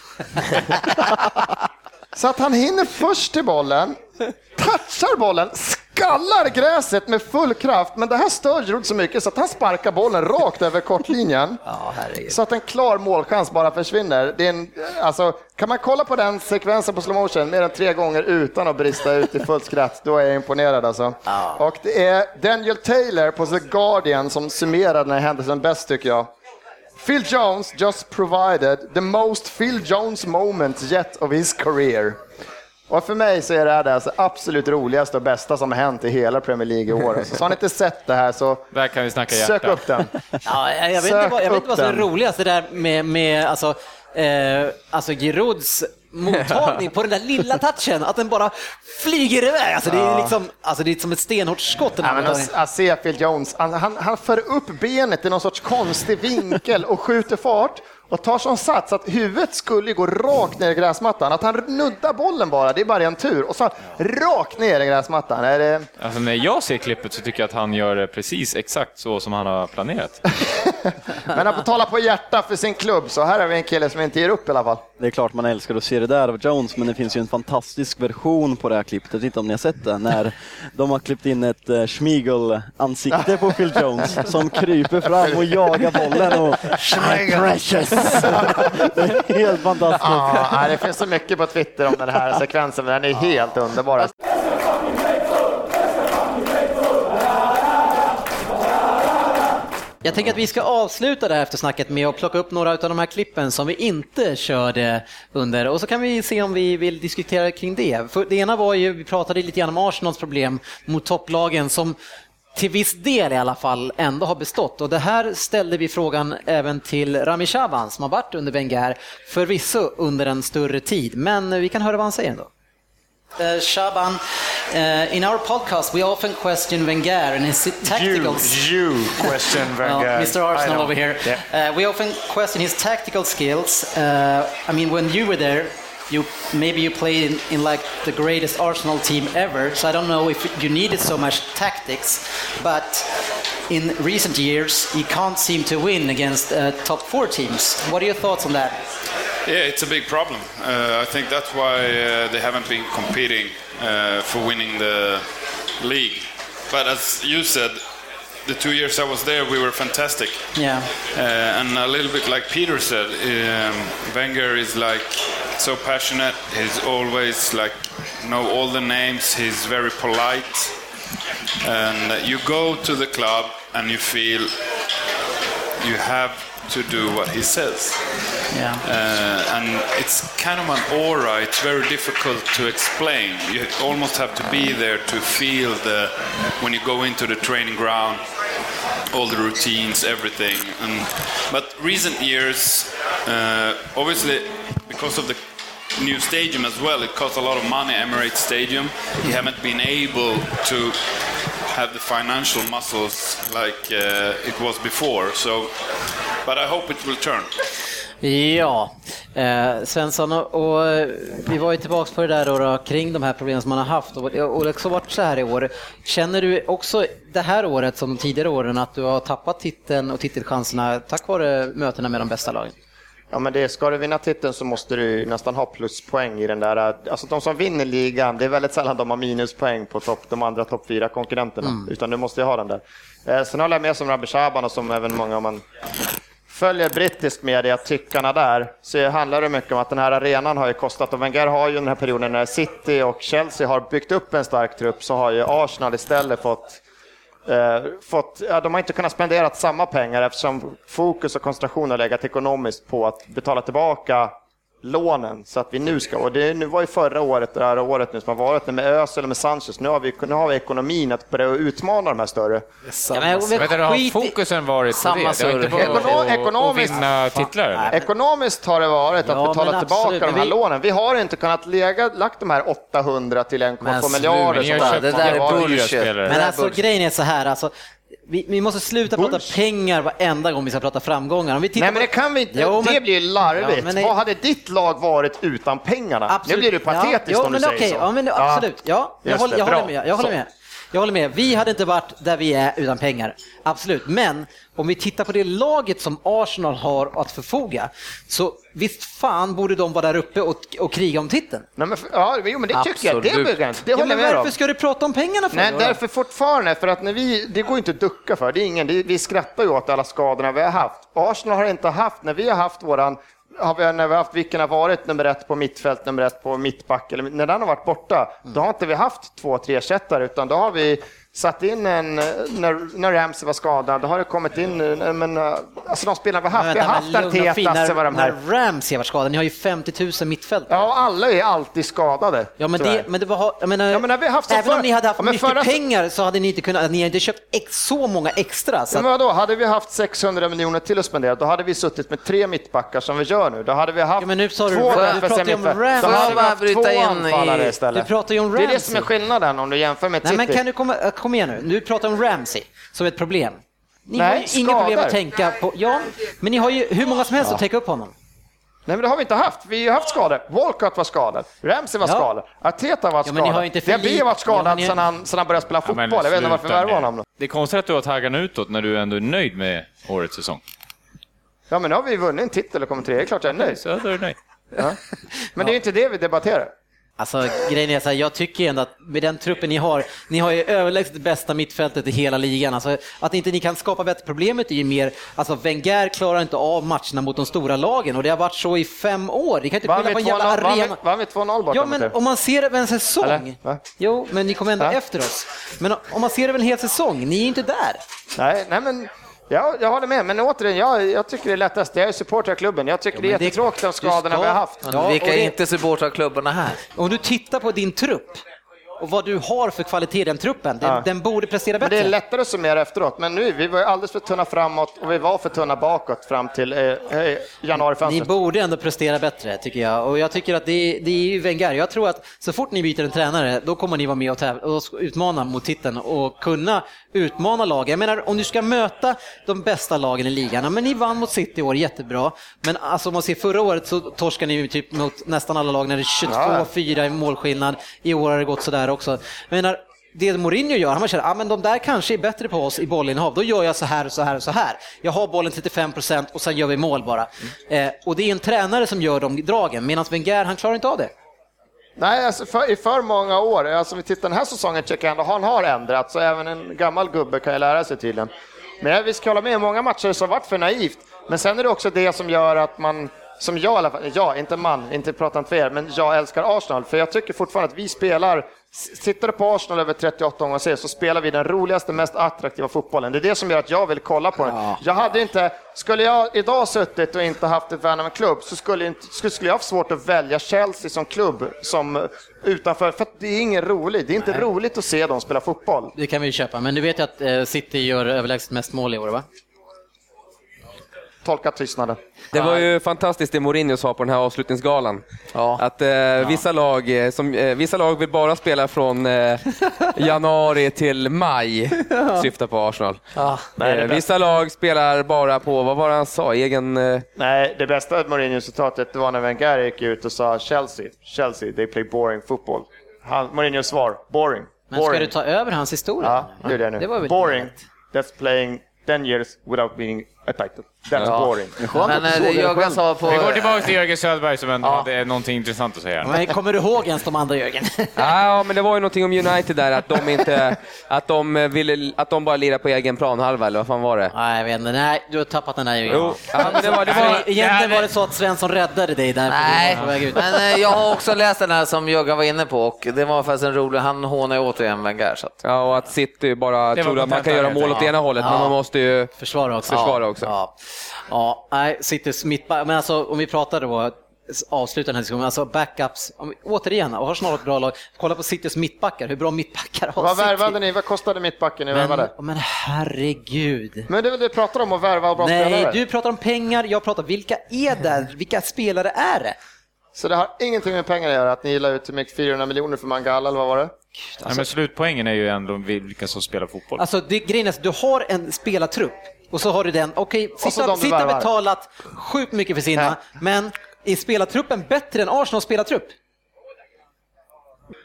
Så att han hinner först till bollen, touchar bollen, skallar gräset med full kraft, men det här stör Giroud så mycket så att han sparkar bollen rakt över kortlinjen. Ja. Så att en klar målchans bara försvinner. Det är en, alltså, kan man kolla på den sekvensen på slow motion mer än tre gånger utan att brista ut i fullt skratt, då är jag imponerad alltså. Och det är Daniel Taylor på The Guardian som summerar den här händelsen bäst tycker jag. Phil Jones just provided the most Phil Jones moment yet of his career. Och för mig så är det här det alltså absolut roligaste och bästa som har hänt i hela Premier League i år. Så har ni inte sett det här så Där kan vi snacka sök hjärta. upp den. Ja, jag vet Sök inte vad, jag vet inte vad som är roligast, det där med, med alltså, eh, alltså Girouds mottagning på den där lilla touchen, att den bara flyger iväg. Alltså, det, är liksom, alltså, det är som ett stenhårt skott. Den Ja, här men mottagningen. att, att se Phil Jones, han, han, han för upp benet i någon sorts konstig vinkel och skjuter fart och tar som sats att huvudet skulle gå rakt ner i gräsmattan. Att han nuddar bollen bara, det är bara en tur. Och så rakt ner i gräsmattan. Är det... Alltså när jag ser klippet så tycker jag att han gör det precis exakt så som han har planerat. Men han får tala på hjärta för sin klubb, så här har vi en kille som inte ger upp i alla fall. Det är klart man älskar att se det där av Jones, men det finns ju en fantastisk version på det här klippet, jag vet inte om ni har sett det, när de har klippt in ett uh, Schmigel-ansikte på Phil Jones som kryper fram och jagar bollen och precious! Det är helt fantastiskt. Ja, det finns så mycket på Twitter om den här sekvensen, men den är helt underbar. Jag tänker att vi ska avsluta det här eftersnacket med att plocka upp några av de här klippen som vi inte körde under och så kan vi se om vi vill diskutera kring det. För det ena var ju, vi pratade lite grann om Arsenals problem mot topplagen som till viss del i alla fall ändå har bestått. Och det här ställde vi frågan även till Rami Shaban som har varit under Wenger, förvisso under en större tid. Men vi kan höra vad han säger ändå. Uh, Shaban, uh, in our podcast, we often question Wenger and his tactical. You, you question Wenger. Mr. Arsenal over here. Yeah. Uh, we often question his tactical skills. Uh, I mean, when you were there, you maybe you played in, in like the greatest Arsenal team ever. So I don't know if you needed so much tactics, but in recent years, you can't seem to win against uh, top four teams. What are your thoughts on that? Yeah, it's a big problem. Uh, I think that's why uh, they haven't been competing uh, for winning the league. But as you said, the two years I was there, we were fantastic. Yeah. Uh, and a little bit like Peter said, um, Wenger is like so passionate. He's always like know all the names. He's very polite, and you go to the club and you feel you have to do what he says. Yeah. Uh, and it's kind of an aura. It's very difficult to explain. You almost have to be there to feel the when you go into the training ground, all the routines, everything. And but recent years, uh, obviously, because of the new stadium as well, it costs a lot of money. Emirates Stadium, we haven't been able to have the financial muscles like uh, it was before. So, but I hope it will turn. Ja, eh, Svensson, och, och vi var ju tillbaka på det där då, då, kring de här problemen som man har haft och, och det har också varit så här i år. Känner du också det här året som de tidigare åren att du har tappat titeln och titelchanserna tack vare mötena med de bästa lagen? Ja, men det, ska du vinna titeln så måste du nästan ha pluspoäng i den där. Alltså de som vinner ligan, det är väldigt sällan de har minuspoäng på topp, de andra topp fyra konkurrenterna, utan du måste ju ha den där. Eh, sen håller jag med som Rabbi Shaban och som även många, om man följer brittisk media, tyckarna där, så handlar det mycket om att den här arenan har ju kostat och Wenger har ju den här perioden när City och Chelsea har byggt upp en stark trupp så har ju Arsenal istället fått eh, fått, ja, de har inte kunnat spendera samma pengar eftersom fokus och koncentration har legat ekonomiskt på att betala tillbaka lånen så att vi nu ska, och det nu var ju förra året, det här året nu som har varit med Özil och med Sanchez, nu har, vi, nu har vi ekonomin att börja utmana de här större. Ja, men, har fokusen varit på Samma det? Det har inte Ekono- på att- ekonomiskt- att vinna titlar? Ekonomiskt har det varit att Ja, betala tillbaka absolut, de här vi- lånen. Vi har inte kunnat lägga, lagt de här 800 till 1,2 Men miljarder. Men det där är bullshit. Men alltså grejen är så här, alltså, vi, vi måste sluta prata Bullshit. pengar varenda gång vi ska prata framgångar. Nej men det kan vi inte, Jo, men- det blir ju larvigt. Ja, det- Vad hade ditt lag varit utan pengarna? Absolut. Nu blir det patetiskt ja, jo, om men du säger så. Ja, men absolut. Ja, jag, håller, jag håller med. Jag håller Så. Jag håller med. Vi hade inte varit där vi är utan pengar. Absolut. Men om vi tittar på det laget som Arsenal har att förfoga, så visst fan borde de vara där uppe och, och kriga om titeln. Nej, men, ja, jo, men det tycker jag. Det, Absolut. inte. det Ja, håller jag med om. varför ska du prata om pengarna för? Nej, då? därför fortfarande, för att när vi, det går inte att ducka för. Det är ingen, det, vi skrattar ju åt alla skadorna vi har haft. Arsenal har inte haft, när vi har haft våran, har vi, när vi har haft vilken har varit nummer ett på mittfält, nummer ett på mittback, eller när den har varit borta, då har inte vi haft två, tre ersättare, utan då har vi satt in en, eh, när, när Ramsey var skadad, då har det kommit in, eh, men, eh, alltså de spelarna vi har haft, vi har haft men en lugn och fin. Teta, vad de här. När, Ramsey har varit skadad, ni har ju 50 000 mittfält. Ja, alla är alltid skadade. Ja men, tyvärr. det, men det var, jag menar, Ja, men när vi haft även för- om ni hade haft Ja, mycket förra- pengar så hade ni inte kunnat, ni hade inte köpt ex, så många extra. Så Ja, men vadå, hade vi haft 600 miljoner till att spendera, då hade vi suttit med tre mittbackar som vi gör nu. Då hade vi haft Ja, men nu sa du- två du defensiva pratar ju om mittbackar. Ramsey. Då hade vi haft två anfallare i- istället. du pratar ju om Det Ramsey. är det som är skillnaden om du jämför med Nej City. men kan du komma, kom igen nu, du pratar om Ramsey som ett problem. Ni Nej, har ju inga problem att tänka på, ja, men ni har ju hur många som helst att täcka upp honom. Nej men det har vi inte haft. Vi har haft skador. Walcott var skadad, Ramsey var Ja. skadad, Arteta var Ja, men ni har skadad. ju inte Diaby har varit Ja, skadad ni- sedan, han, sedan han började spela Ja, men fotboll. Jag vet inte varför vi värvade nu. honom. Det är konstigt att du har taggarna utåt när du ändå är nöjd med årets säsong. Ja men nu har vi vunnit en titel och kommit trea, det är klart jag är nöjd. Så är du nöjd. Men det är ju inte det vi debatterar. Alltså grejen är så här, jag tycker ändå att med den truppen ni har, ni har ju överlägset det bästa mittfältet i hela ligan. Alltså, att inte ni kan skapa bättre, problemet är ju mer, alltså Wenger klarar inte av matcherna mot de stora lagen och det har varit så i fem år. Ni kan inte skylla på en 2-0 jävla arena. vann vi 2-0 borta Ja, mot er? men om man ser över en säsong. Jo, men ni kommer ändå Ja. efter oss. Men om man ser över en hel säsong, ni är ju inte där. Nej, nej men jag, jag håller med, men återigen, jag, jag tycker det är lättast. Jag är supporter av klubben. Jag tycker Ja, det är jättetråkigt de skadorna ska- vi har haft. Ja, Vilka är inte supportrar av klubbarna här? Om du tittar på din trupp, och vad du har för kvalitet i den truppen. Den, Ja. den borde prestera Men det bättre. är lättare att summera efteråt, men nu, vi var alldeles för tunna framåt och vi var för tunna bakåt fram till eh, eh, Ni januarifönstret. borde ändå prestera bättre tycker jag. Och jag tycker att det är, det är ju Wenger. Jag tror att så fort ni byter en tränare, då kommer ni vara med och, tävla, och utmana mot titeln och kunna utmana lag. Jag menar, om du ska möta de bästa lagen i ligan, men ni vann mot City i år, jättebra. Men alltså om man ser förra året så torskade ni ju typ mot nästan alla lag när det är 22-4 i målskillnad. I år har det gått sådär också. Jag menar, det Mourinho gör, han känner att ah, de där kanske är bättre på oss i bollinnehav, då gör jag så här och så här och så här. Jag har bollen 35% och sen gör vi mål bara. Eh, och det är en tränare som gör de dragen, medan Wenger, han klarar inte av det. Nej, alltså för, i för många år, alltså om vi tittar den här säsongen tycker jag ändå han har ändrats, så även en gammal gubbe kan ju lära sig tydligen. Men jag, vi ska hålla med, många matcher har varit för naivt. Men sen är det också det som gör att man, som jag i alla fall, jag, inte man, inte pratar inte för er, men jag älskar Arsenal, för jag tycker fortfarande att vi spelar Sitter du på Arsenal över 38 gånger ser så spelar vi den roligaste, mest attraktiva fotbollen. Det är det som gör att jag vill kolla på den. Jag hade inte, skulle jag idag suttit och inte haft ett värn av en klubb så skulle, inte, skulle jag haft svårt att välja Chelsea som klubb som utanför, för det är ingen roligt. Det är inte roligt att se dem spela fotboll. Det kan vi ju köpa, men du vet ju att eh, City gör överlägset mest mål i år, va? Tolka tystnaden. Det var ju fantastiskt det Mourinho sa på den här avslutningsgalan. Att eh, vissa, lag, eh, som, eh, vissa lag vill bara spela från eh, januari till maj, syftar på Arsenal. Nej, det eh, är vissa lag spelar bara på, vad var det han sa, egen... Eh, Nej, det bästa Mourinho-citatet var när Wenger gick ut och sa Chelsea, Chelsea, they play boring football. Han, Mourinhos svar, boring. Men boring. ska du ta över hans historia? Ja, det är det nu. Det var väl boring, that's playing 10 years without being a title. That's Ja. boring. Men eh, det Jörgen sa på... Vi går tillbaka till Jörgen Söderberg som ändå hade någonting intressant att säga. Men kommer du ihåg ens de andra Jörgen? ja, men det var ju någonting om United där, att de inte, att de ville, att de bara lirar på egen planhalva, eller vad fan var det? Nej, jag vet inte. Nej, du har tappat den där Jörgen. Jo, ja, men det var, det var, Egentligen var det så att Svensson räddade dig där. Nej, men eh, jag har också läst den här som Jörgen var inne på och det var faktiskt en rolig, han hånar ju återigen Wenger. Ja, och att City bara tror att man kan göra mål åt ena hållet, men Ja. man måste ju Försvara också. försvara också. Ja, ja nej, Citys mittback, men alltså om vi pratar då, avsluta den här diskussionen, alltså backups, om, återigen, Arsenal har ett bra lag, kolla på Citys mittbackar, hur bra mittbackar har Vad City? värvade ni? Vad kostade mittbacken ni värvade? Men, men herregud. Men det är väl det vi pratar om, att värva och bra Nej, spelare? du pratar om pengar, jag pratar vilka är det? Vilka spelare är det? Så det har ingenting med pengar att göra, att ni la ut hur mycket 400 miljoner för Mangala, eller vad var det? Nej, men slutpoängen är ju ändå vilka som spelar fotboll. Alltså det, grejen är att du har en spelartrupp och så har du den, okej, de har har betalat sjukt mycket för sina, Ja. men är spelartruppen bättre än Arsenals spelartrupp?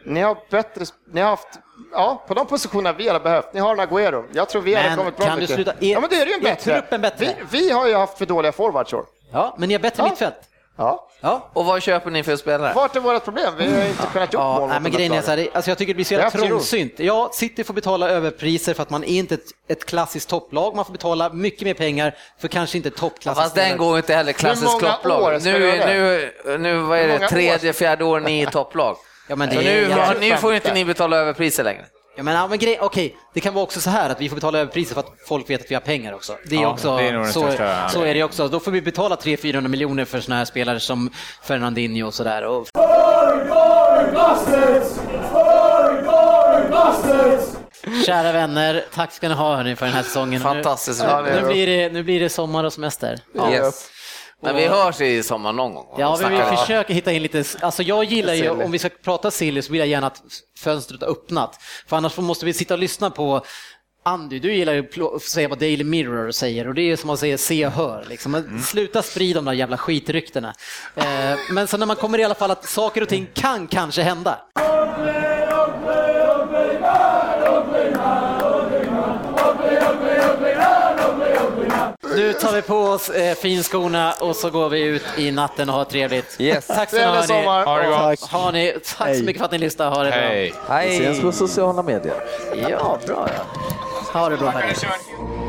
Ni har bättre, ni har haft, ja, på de positionerna vi hade behövt. Ni har en Agüero. Jag tror vi Men kommit bra kan du sluta- är- ja, men det är ju en är bättre. truppen bättre? Vi, vi har ju haft för dåliga forwards år. Ja, men ni har bättre Ja. mittfält. Ja. Ja. och vad köper ni för spelare? Vart är vårt problem? Vi har inte kunnat gjort Ja, mål nej, men grejen är så här, alltså jag tycker det blir så jävla trångsynt. Ja, City får betala överpriser för att man är inte ett, ett klassiskt topplag. Man får betala mycket mer pengar för kanske inte toppklass. Fast den går inte heller klassiskt topplag. Nu, göra nu, nu vad är det, tredje, fjärde år ni är i topplag. Ja, men det Så nu, nu får inte ni betala överpriser längre. Ja, men, ja, men grej, okej, det kan vara också så här att vi får betala överpriser för att folk vet att vi har pengar också. Det är Ja, också, det är så, största- så är det också. Då får vi betala 300-400 miljoner för såna här spelare som Fernandinho och sådär. Och... Kära vänner, tack ska ni ha hörni för den här säsongen. Fantastiskt Nu, nu, blir det, nu blir det sommar och semester. Yes. Men vi hörs i sommar någon gång. Ja, vi Snackar. försöker hitta in lite, alltså jag gillar ju, om vi ska prata silly så vill jag gärna att fönstret är öppnat. För annars måste vi sitta och lyssna på Andy, du gillar ju att säga vad Daily Mirror säger och det är som att säga se och hör. Liksom. Men Sluta sprida de där jävla skitryktena. Eh, men så när man kommer i alla fall att saker och ting kan kanske hända. Nu tar vi på oss eh, finskorna och så går vi ut i natten och har trevligt. Yes. Tack ha. Trevlig sommar. Ha det gott. Tack. Har ni, tack så mycket för att ni lyssnade. Ha det bra. Hej. Hej! Ses på sociala medier. Ja, bra ja. Ha det bra. Kör.